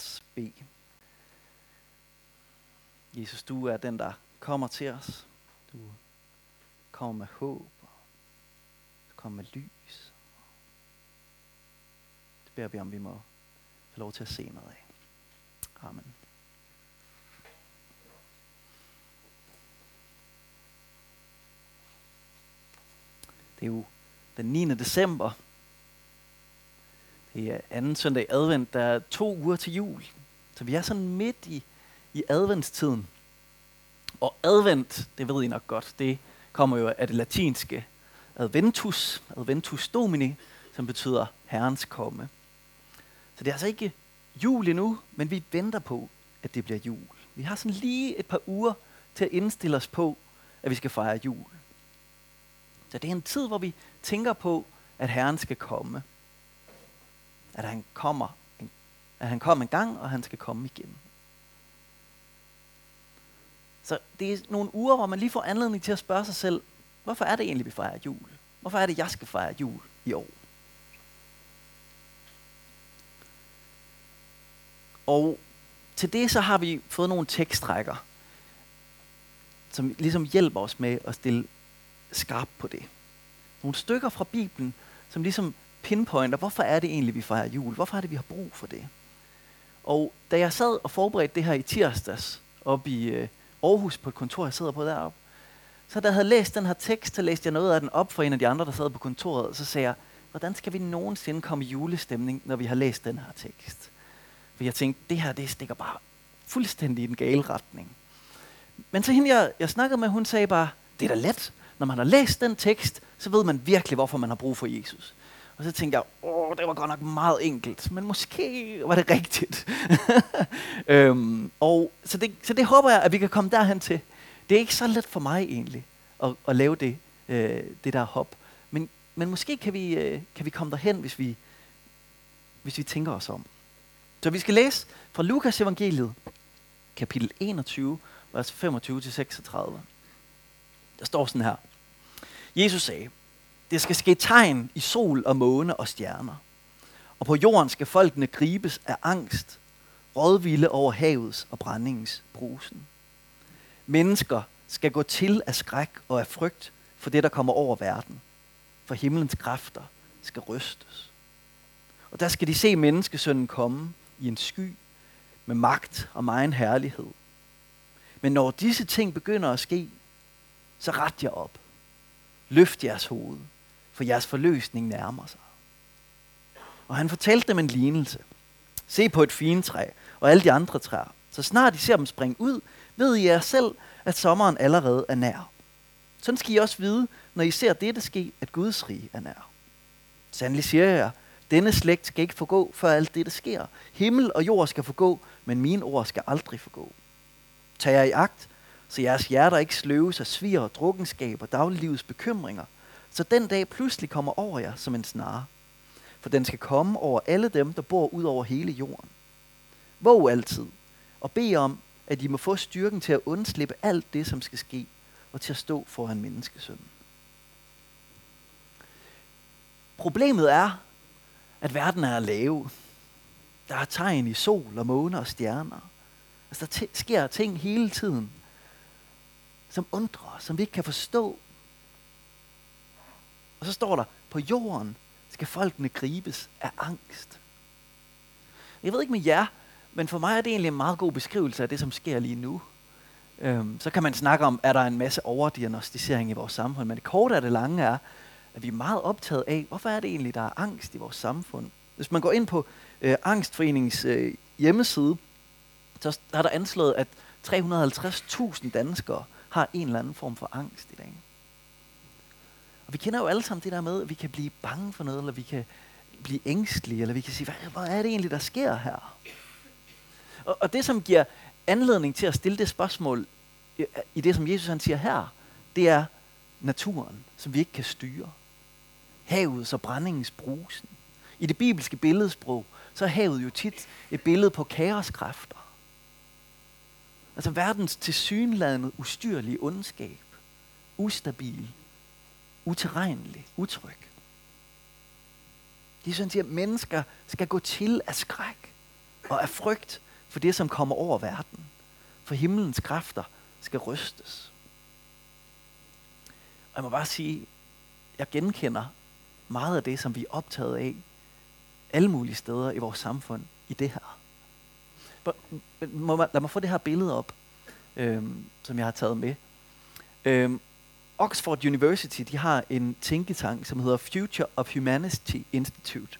os bede. Jesus, du er den, der kommer til os. Du kommer med håb. Du kommer med lys. Det beder vi om, vi må få lov til at se noget af. Amen. Det er jo den 9. december. Det er øh, anden søndag i advent. Der er to uger til jul. Så vi er sådan midt i, i adventstiden. Og advent, det ved I nok godt, det kommer jo af det latinske adventus, adventus domini, som betyder herrens komme. Så det er altså ikke jul endnu, men vi venter på, at det bliver jul. Vi har sådan lige et par uger til at indstille os på, at vi skal fejre jul. Så det er en tid, hvor vi tænker på, at Herren skal komme. At han kommer, at han kom en gang, og han skal komme igen. Så det er nogle uger, hvor man lige får anledning til at spørge sig selv, hvorfor er det egentlig, vi fejrer jul? Hvorfor er det, jeg skal fejre jul i år? Og til det så har vi fået nogle tekstrækker, som ligesom hjælper os med at stille skarp på det. Nogle stykker fra Bibelen, som ligesom pinpointer, hvorfor er det egentlig, vi fejrer jul? Hvorfor er det, vi har brug for det? Og da jeg sad og forberedte det her i tirsdags, op i øh, Aarhus på et kontor, jeg sidder på deroppe, så da jeg havde læst den her tekst, så læste jeg noget af den op for en af de andre, der sad på kontoret, og så sagde jeg, hvordan skal vi nogensinde komme i julestemning, når vi har læst den her tekst? For jeg tænkte, det her, det stikker bare fuldstændig i den gale retning. Men så hende, jeg, jeg snakkede med, hun sagde bare, det er da let. Når man har læst den tekst, så ved man virkelig, hvorfor man har brug for Jesus. Og så tænkte jeg, åh, det var godt nok meget enkelt, men måske var det rigtigt. øhm, og så det, så det håber jeg, at vi kan komme derhen til. Det er ikke så let for mig egentlig, at, at lave det, øh, det der hop. Men, men måske kan vi, øh, kan vi komme derhen, hvis vi, hvis vi tænker os om. Så vi skal læse fra Lukas evangeliet, kapitel 21, vers 25-36. Der står sådan her. Jesus sagde, det skal ske tegn i sol og måne og stjerner. Og på jorden skal folkene gribes af angst, rådvilde over havets og brændingens brusen. Mennesker skal gå til af skræk og af frygt for det, der kommer over verden. For himlens kræfter skal rystes. Og der skal de se menneskesønnen komme i en sky med magt og megen herlighed. Men når disse ting begynder at ske, så ret jer op. Løft jeres hoved, for jeres forløsning nærmer sig. Og han fortalte dem en lignelse. Se på et fintræ og alle de andre træer. Så snart I ser dem springe ud, ved I jer selv, at sommeren allerede er nær. Sådan skal I også vide, når I ser dette ske, at Guds rige er nær. Sandelig siger jeg, denne slægt skal ikke forgå, før alt det, der sker. Himmel og jord skal forgå, men mine ord skal aldrig forgå. Tag jer i agt, så jeres hjerter ikke sløves af svir og drukkenskab og dagliglivets bekymringer, så den dag pludselig kommer over jer som en snare. For den skal komme over alle dem, der bor ud over hele jorden. Våg altid, og bed om, at I må få styrken til at undslippe alt det, som skal ske, og til at stå foran menneskesønnen. Problemet er, at verden er lav. Der er tegn i sol og måne og stjerner. Altså, der sker ting hele tiden, som undrer os, som vi ikke kan forstå. Og så står der, på jorden skal folkene gribes af angst. Jeg ved ikke med jer, men for mig er det egentlig en meget god beskrivelse af det, som sker lige nu. Øhm, så kan man snakke om, er der en masse overdiagnostisering i vores samfund, men det korte af det lange er, at vi er meget optaget af, hvorfor er det egentlig, der er angst i vores samfund? Hvis man går ind på øh, Angstforeningens øh, hjemmeside, så er der anslået, at 350.000 danskere har en eller anden form for angst i dag. Og vi kender jo alle sammen det der med, at vi kan blive bange for noget, eller vi kan blive ængstelige, eller vi kan sige, hvad, hvad er det egentlig, der sker her? Og, og det, som giver anledning til at stille det spørgsmål, i, i det, som Jesus han siger her, det er naturen, som vi ikke kan styre. Havets og brændingens brusen. I det bibelske billedsprog, så er havet jo tit et billede på kaoskræfter. Altså verdens tilsyneladende ustyrlige ondskab. Ustabil. Uterrenelig. Utryg. De siger, at mennesker skal gå til af skræk. og af frygt for det, som kommer over verden. For himlens kræfter skal rystes. Og jeg må bare sige, jeg genkender meget af det, som vi er optaget af alle mulige steder i vores samfund i det her. Lad mig få det her billede op, øhm, som jeg har taget med. Øhm, Oxford University de har en tænketank, som hedder Future of Humanity Institute.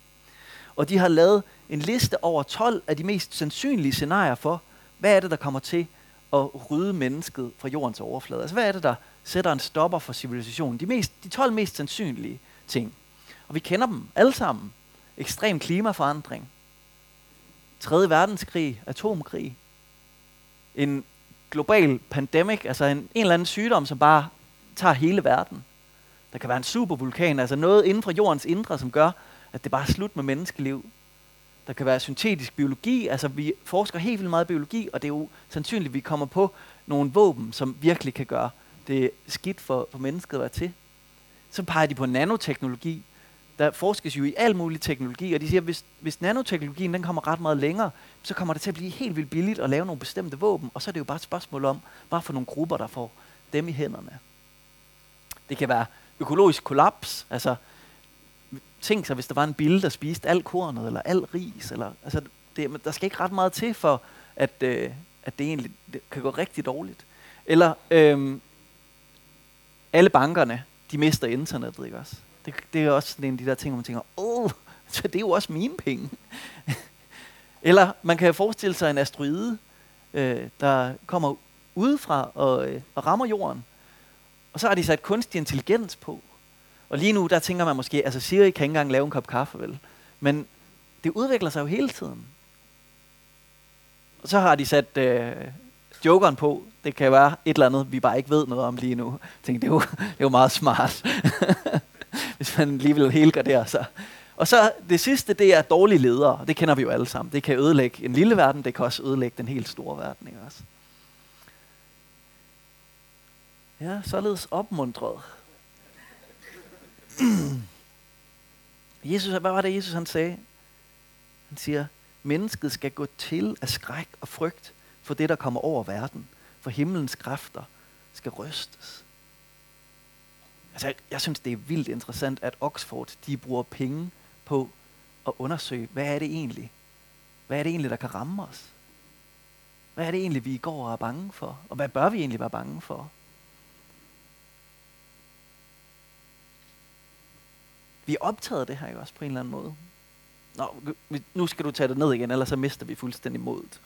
Og de har lavet en liste over 12 af de mest sandsynlige scenarier for, hvad er det, der kommer til at rydde mennesket fra jordens overflade. Altså hvad er det, der sætter en stopper for civilisationen? De, mest, de 12 mest sandsynlige ting. Og vi kender dem alle sammen. Ekstrem klimaforandring. 3. verdenskrig, atomkrig. En global pandemic, altså en, en eller anden sygdom, som bare tager hele verden. Der kan være en supervulkan, altså noget inden for jordens indre, som gør, at det bare er slut med menneskeliv. Der kan være syntetisk biologi, altså vi forsker helt vildt meget biologi, og det er jo sandsynligt, at vi kommer på nogle våben, som virkelig kan gøre det skidt for, for mennesket at være til. Så peger de på nanoteknologi. Der forskes jo i al mulig teknologi, og de siger, at hvis, hvis nanoteknologien den kommer ret meget længere, så kommer det til at blive helt vildt billigt at lave nogle bestemte våben, og så er det jo bare et spørgsmål om, bare for nogle grupper, der får dem i hænderne. Det kan være økologisk kollaps, altså tænk sig, hvis der var en bille, der spiste alt kornet, eller alt ris, eller, altså, det, der skal ikke ret meget til for, at, øh, at det egentlig det kan gå rigtig dårligt. Eller øh, alle bankerne, de mister internettet, ikke også? Det, det er også sådan en af de der ting, hvor man tænker, åh, oh, så det er jo også mine penge. Eller man kan forestille sig en asteroide, øh, der kommer udefra og, øh, og rammer jorden. Og så har de sat kunstig intelligens på. Og lige nu, der tænker man måske, altså Siri kan ikke engang lave en kop kaffe, vel? Men det udvikler sig jo hele tiden. Og så har de sat øh, jokeren på. Det kan være et eller andet, vi bare ikke ved noget om lige nu. Jeg tænkte, det er jo, det er jo meget smart. Hvis man lige vil helgardere sig. Og så det sidste, det er dårlige ledere. Det kender vi jo alle sammen. Det kan ødelægge en lille verden, det kan også ødelægge den helt store verden. Ikke også? Ja, således opmuntret. Jesus, hvad var det, Jesus han sagde? Han siger, mennesket skal gå til af skræk og frygt for det, der kommer over verden. For himlens kræfter skal rystes. Altså, jeg synes, det er vildt interessant, at Oxford de bruger penge på at undersøge, hvad er det egentlig? Hvad er det egentlig, der kan ramme os? Hvad er det egentlig, vi går og er bange for? Og hvad bør vi egentlig være bange for? Vi er optaget af det her ikke også på en eller anden måde. Nå, nu skal du tage det ned igen, ellers så mister vi fuldstændig modet.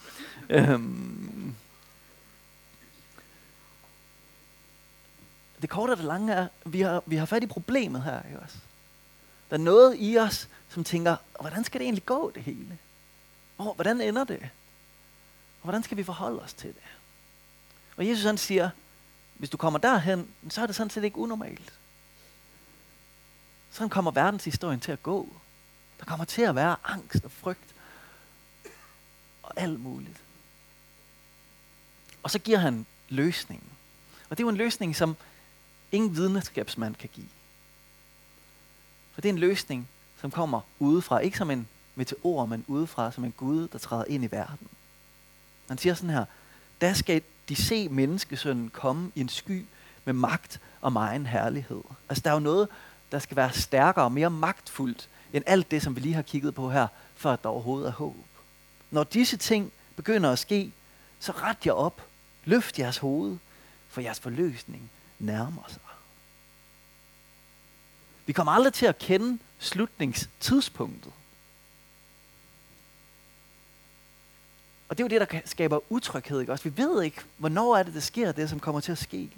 øhm. Det korte og det lange er, vi har, vi har fat i problemet her, ikke også? Der er noget i os, som tænker, hvordan skal det egentlig gå, det hele? Hvor, hvordan ender det? Og hvordan skal vi forholde os til det? Og Jesus han siger, hvis du kommer derhen, så er det sådan set ikke unormalt. Sådan kommer verdenshistorien til at gå. Der kommer til at være angst og frygt og alt muligt. Og så giver han løsningen. Og det er jo en løsning, som ingen videnskabsmand kan give. For det er en løsning, som kommer udefra. Ikke som en meteor, men udefra som en Gud, der træder ind i verden. Han siger sådan her, der skal de se menneskesønnen komme i en sky med magt og megen herlighed. Altså der er jo noget, der skal være stærkere og mere magtfuldt end alt det, som vi lige har kigget på her, for at der overhovedet er håb. Når disse ting begynder at ske, så ret jer op, løft jeres hoved, for jeres forløsning nærmer sig. Vi kommer aldrig til at kende slutningstidspunktet. Og det er jo det, der skaber utryghed. Ikke? Også vi ved ikke, hvornår er det, det sker, det som kommer til at ske.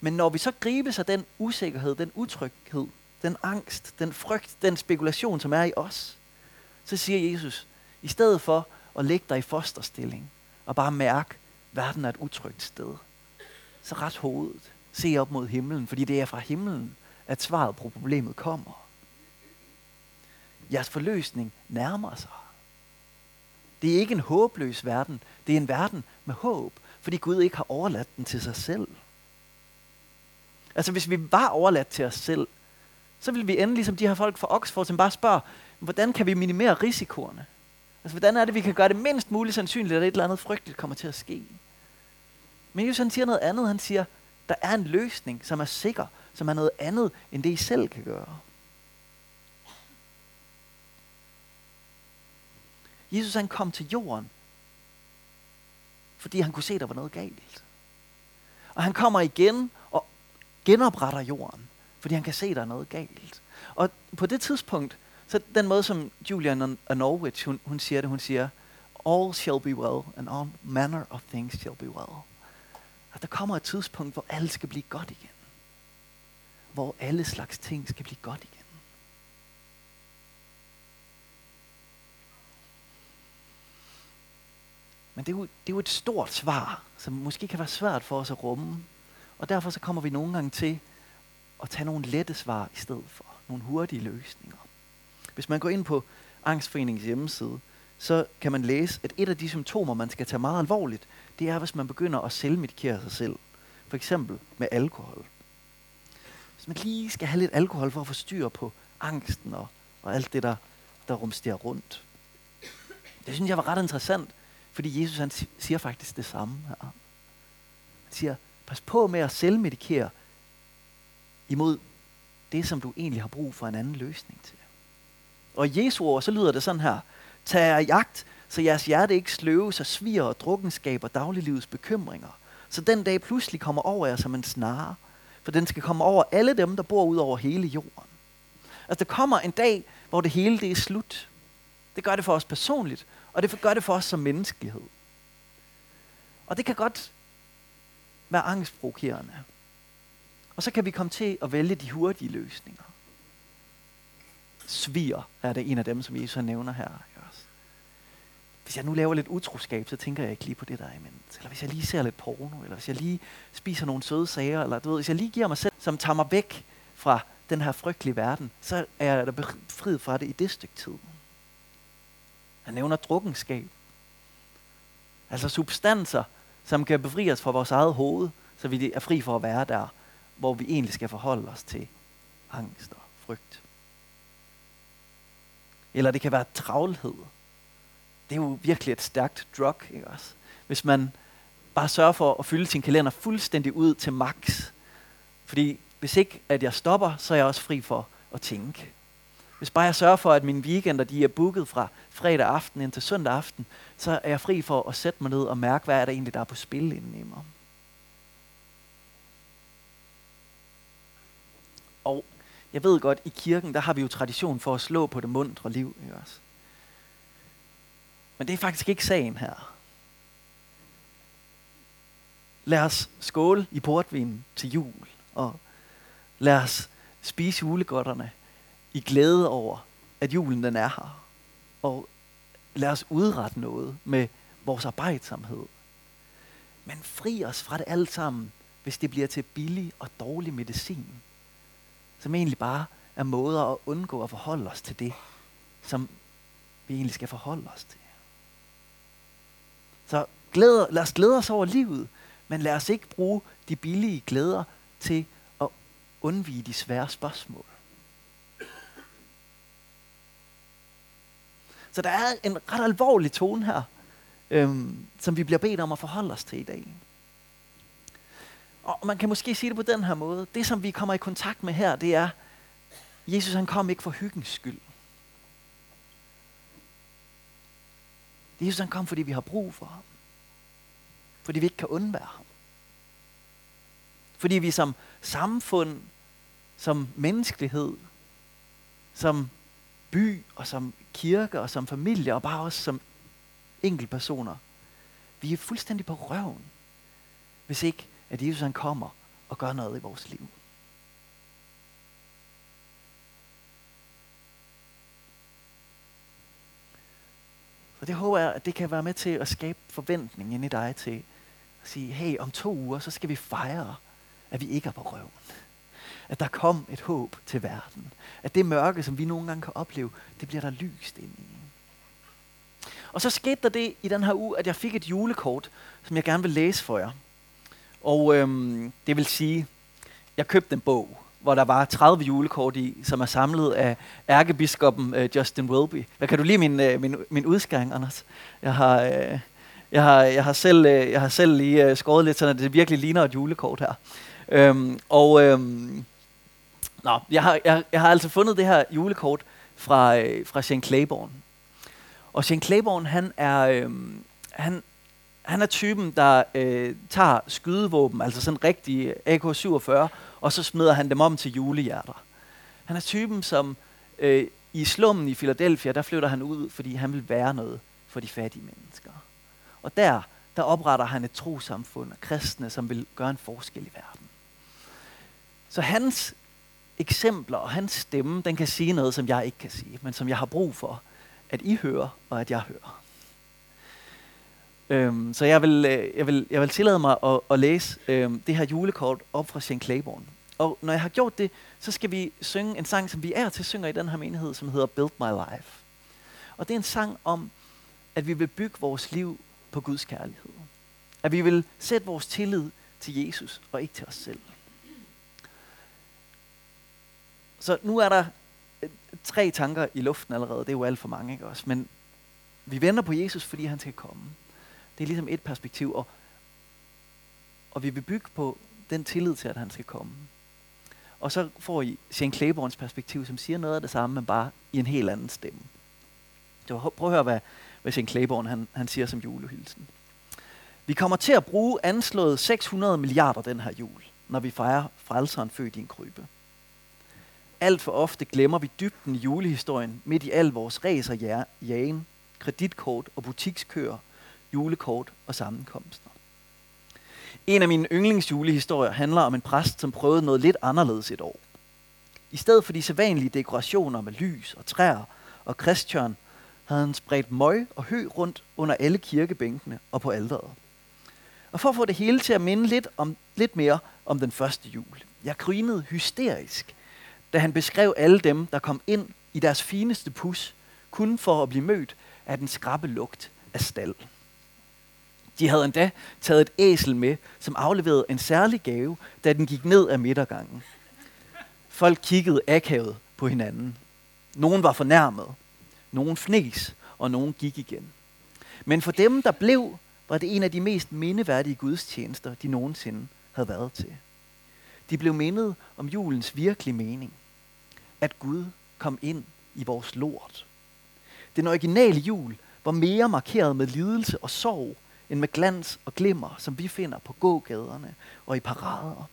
Men når vi så gribes af den usikkerhed, den utryghed, den angst, den frygt, den spekulation, som er i os, så siger Jesus, i stedet for at lægge dig i fosterstilling og bare mærke, at verden er et utrygt sted, så ret hovedet, se op mod himlen, fordi det er fra himlen, at svaret på problemet kommer. Jeres forløsning nærmer sig. Det er ikke en håbløs verden, det er en verden med håb, fordi Gud ikke har overladt den til sig selv. Altså hvis vi var overladt til os selv, så ville vi ende ligesom de her folk fra Oxford, som bare spørger, hvordan kan vi minimere risikoerne? Altså, hvordan er det, vi kan gøre det mindst muligt sandsynligt, at et eller andet frygteligt kommer til at ske? Men Jesus han siger noget andet. Han siger, der er en løsning, som er sikker, som er noget andet, end det I selv kan gøre. Jesus han kom til jorden, fordi han kunne se, at der var noget galt. Og han kommer igen genopretter jorden, fordi han kan se, at der er noget galt. Og på det tidspunkt, så den måde, som Julian af Norwich, hun, hun siger det, hun siger, all shall be well, and all manner of things shall be well. At der kommer et tidspunkt, hvor alt skal blive godt igen. Hvor alle slags ting skal blive godt igen. Men det er, jo, det er jo et stort svar, som måske kan være svært for os at rumme. Og derfor så kommer vi nogle gange til at tage nogle lette svar i stedet for. Nogle hurtige løsninger. Hvis man går ind på Angstforeningens hjemmeside, så kan man læse, at et af de symptomer, man skal tage meget alvorligt, det er, hvis man begynder at selvmedikere sig selv. For eksempel med alkohol. Hvis man lige skal have lidt alkohol for at få styr på angsten og, og alt det, der, der rumsterer rundt. Det synes jeg var ret interessant, fordi Jesus han siger faktisk det samme her. Han siger, pas på med at selvmedikere imod det, som du egentlig har brug for en anden løsning til. Og i Jesu ord, så lyder det sådan her. Tag jer jagt, så jeres hjerte ikke sløves af sviger og drukkenskab og dagliglivets bekymringer. Så den dag pludselig kommer over jer som en snare. For den skal komme over alle dem, der bor ud over hele jorden. Altså der kommer en dag, hvor det hele det er slut. Det gør det for os personligt, og det gør det for os som menneskelighed. Og det kan godt være angstprovokerende. Og så kan vi komme til at vælge de hurtige løsninger. Svir er det en af dem, som Jesus nævner her. Også. Hvis jeg nu laver lidt utroskab, så tænker jeg ikke lige på det, der er imens. Eller hvis jeg lige ser lidt porno, eller hvis jeg lige spiser nogle søde sager, eller du ved, hvis jeg lige giver mig selv, som tager mig væk fra den her frygtelige verden, så er jeg da befriet fra det i det stykke tid. Han nævner drukkenskab. Altså substanser, som kan befri os fra vores eget hoved, så vi er fri for at være der, hvor vi egentlig skal forholde os til angst og frygt. Eller det kan være travlhed. Det er jo virkelig et stærkt drug, ikke også? Hvis man bare sørger for at fylde sin kalender fuldstændig ud til max. Fordi hvis ikke, at jeg stopper, så er jeg også fri for at tænke. Hvis bare jeg sørger for, at mine weekender de er booket fra fredag aften ind til søndag aften, så er jeg fri for at sætte mig ned og mærke, hvad er der egentlig, der er på spil inden i mig. Og jeg ved godt, i kirken, der har vi jo tradition for at slå på det mundre liv. Ikke også? Men det er faktisk ikke sagen her. Lad os skåle i portvinen til jul, og lad os spise julegodterne i glæde over, at julen den er her. Og lad os udrette noget med vores arbejdsomhed. Men fri os fra det alt sammen, hvis det bliver til billig og dårlig medicin. Som egentlig bare er måder at undgå at forholde os til det, som vi egentlig skal forholde os til. Så glæder, lad os glæde os over livet, men lad os ikke bruge de billige glæder til at undvige de svære spørgsmål. Så der er en ret alvorlig tone her, øhm, som vi bliver bedt om at forholde os til i dag. Og man kan måske sige det på den her måde. Det, som vi kommer i kontakt med her, det er, Jesus han kom ikke for hyggens skyld. Jesus han kom, fordi vi har brug for ham. Fordi vi ikke kan undvære ham. Fordi vi som samfund, som menneskelighed, som by og som kirke og som familie og bare også som enkeltpersoner. Vi er fuldstændig på røven, hvis ikke at Jesus han kommer og gør noget i vores liv. Så det håber jeg, at det kan være med til at skabe forventning ind i dig til at sige, hey, om to uger, så skal vi fejre, at vi ikke er på røven at der kom et håb til verden. At det mørke, som vi nogle gange kan opleve, det bliver der lyst ind i. Og så skete der det i den her uge, at jeg fik et julekort, som jeg gerne vil læse for jer. Og øhm, det vil sige, jeg købte en bog, hvor der var 30 julekort i, som er samlet af ærkebiskoppen øh, Justin Welby. Hvad kan du lide min, øh, min, min udskæring, Anders? Jeg har, øh, jeg har, jeg har, selv, øh, jeg har selv lige øh, skåret lidt, så det virkelig ligner et julekort her. Øhm, og um, nå, jeg, har, jeg, jeg har altså fundet det her julekort fra, øh, fra Shane Claiborne. Og Shane Claiborne, han er, øh, han, han er typen, der øh, tager skydevåben, altså sådan rigtig AK-47, og så smider han dem om til julehjerter. Han er typen, som øh, i slummen i Philadelphia, der flytter han ud, fordi han vil være noget for de fattige mennesker. Og der, der opretter han et trosamfund af kristne, som vil gøre en forskel i verden. Så hans eksempler og hans stemme, den kan sige noget, som jeg ikke kan sige, men som jeg har brug for, at I hører og at jeg hører. Øhm, så jeg vil, øh, jeg, vil, jeg vil tillade mig at, at læse øhm, det her julekort op fra Shane Claiborne. Og når jeg har gjort det, så skal vi synge en sang, som vi er til synger i den her menighed, som hedder Build My Life. Og det er en sang om, at vi vil bygge vores liv på Guds kærlighed. At vi vil sætte vores tillid til Jesus og ikke til os selv. Så nu er der øh, tre tanker i luften allerede. Det er jo alt for mange, ikke også? Men vi venter på Jesus, fordi han skal komme. Det er ligesom et perspektiv, og, og vi vil bygge på den tillid til, at han skal komme. Og så får I Shane Claiborns perspektiv, som siger noget af det samme, men bare i en helt anden stemme. Så prøv at høre, hvad, hvad Shane Claiborne han, han siger som julehilsen. Vi kommer til at bruge anslået 600 milliarder den her jul, når vi fejrer frelseren født i en krybe. Alt for ofte glemmer vi dybden i julehistorien midt i al vores ræs og jagen, kreditkort og butikskøer, julekort og sammenkomster. En af mine yndlingsjulehistorier handler om en præst, som prøvede noget lidt anderledes et år. I stedet for de sædvanlige dekorationer med lys og træer og kristjørn, havde han spredt møg og hø rundt under alle kirkebænkene og på alderet. Og for at få det hele til at minde lidt, om, lidt mere om den første jul. Jeg grinede hysterisk, da han beskrev alle dem, der kom ind i deres fineste pus, kun for at blive mødt af den skrappe lugt af stald. De havde endda taget et æsel med, som afleverede en særlig gave, da den gik ned ad midtergangen. Folk kiggede akavet på hinanden. Nogen var fornærmet, nogen fnes, og nogen gik igen. Men for dem, der blev, var det en af de mest mindeværdige gudstjenester, de nogensinde havde været til. De blev mindet om julens virkelige mening. At Gud kom ind i vores lort. Den originale jul var mere markeret med lidelse og sorg, end med glans og glimmer, som vi finder på gågaderne og i parader.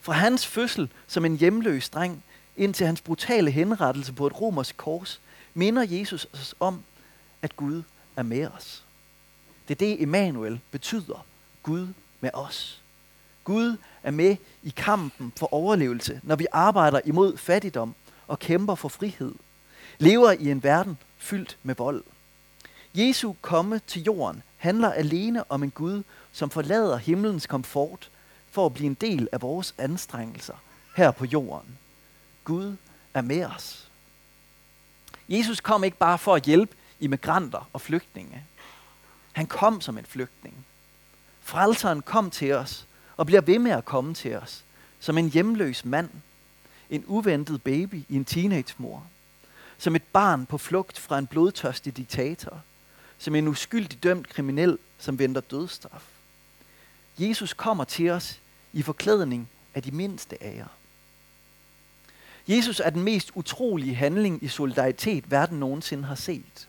Fra hans fødsel som en hjemløs dreng, indtil hans brutale henrettelse på et romersk kors, minder Jesus os om, at Gud er med os. Det er det, Emmanuel betyder. Gud med os. Gud er med i kampen for overlevelse, når vi arbejder imod fattigdom og kæmper for frihed. Lever i en verden fyldt med vold. Jesu komme til jorden handler alene om en Gud, som forlader himlens komfort for at blive en del af vores anstrengelser her på jorden. Gud er med os. Jesus kom ikke bare for at hjælpe immigranter og flygtninge. Han kom som en flygtning. Frelseren kom til os og bliver ved med at komme til os som en hjemløs mand, en uventet baby i en teenagemor, som et barn på flugt fra en blodtørstig diktator – som en uskyldig dømt kriminel, som venter dødsstraf. Jesus kommer til os i forklædning af de mindste af jer. Jesus er den mest utrolige handling i solidaritet, verden nogensinde har set.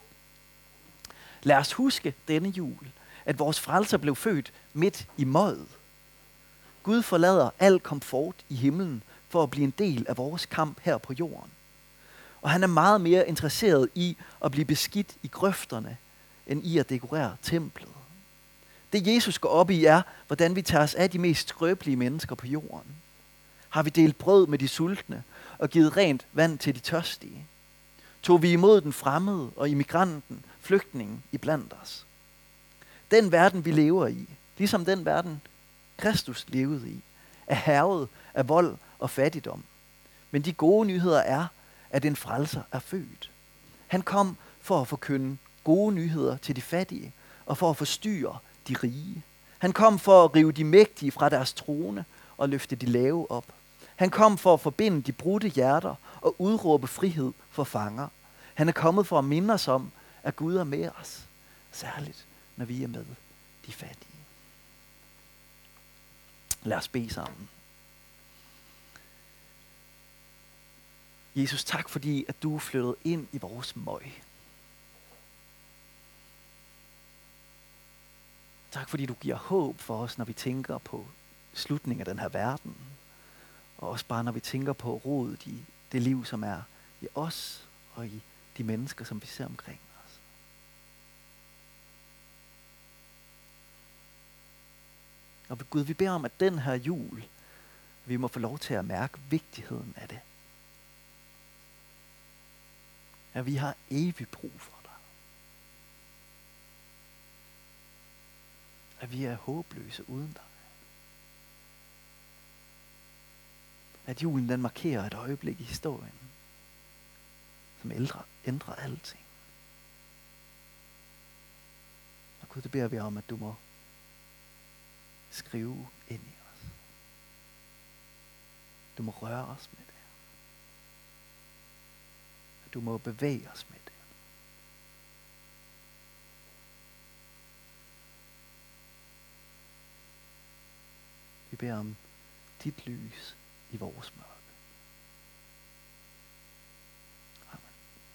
Lad os huske denne jul, at vores frelser blev født midt i mødet. Gud forlader al komfort i himlen for at blive en del af vores kamp her på jorden. Og han er meget mere interesseret i at blive beskidt i grøfterne, end i at dekorere templet. Det Jesus går op i er, hvordan vi tager os af de mest skrøbelige mennesker på jorden. Har vi delt brød med de sultne og givet rent vand til de tørstige? Tog vi imod den fremmede og immigranten, flygtningen i blandt os? Den verden, vi lever i, ligesom den verden, Kristus levede i, er hervet af vold og fattigdom. Men de gode nyheder er, at en frelser er født. Han kom for at forkynde gode nyheder til de fattige og for at forstyrre de rige. Han kom for at rive de mægtige fra deres trone og løfte de lave op. Han kom for at forbinde de brudte hjerter og udråbe frihed for fanger. Han er kommet for at minde os om, at Gud er med os. Særligt, når vi er med de fattige. Lad os bede sammen. Jesus, tak fordi, at du er flyttet ind i vores møg. Tak fordi du giver håb for os, når vi tænker på slutningen af den her verden. Og også bare når vi tænker på rodet i det liv, som er i os og i de mennesker, som vi ser omkring Og Gud, vi beder om, at den her jul, vi må få lov til at mærke vigtigheden af det. At vi har evig brug for dig. At vi er håbløse uden dig. At julen den markerer et øjeblik i historien, som ældre, ændrer alting. Og Gud, det beder vi om, at du må skrive ind i os. Du må røre os med det. Du må bevæge os med det. Vi beder om dit lys i vores mørke.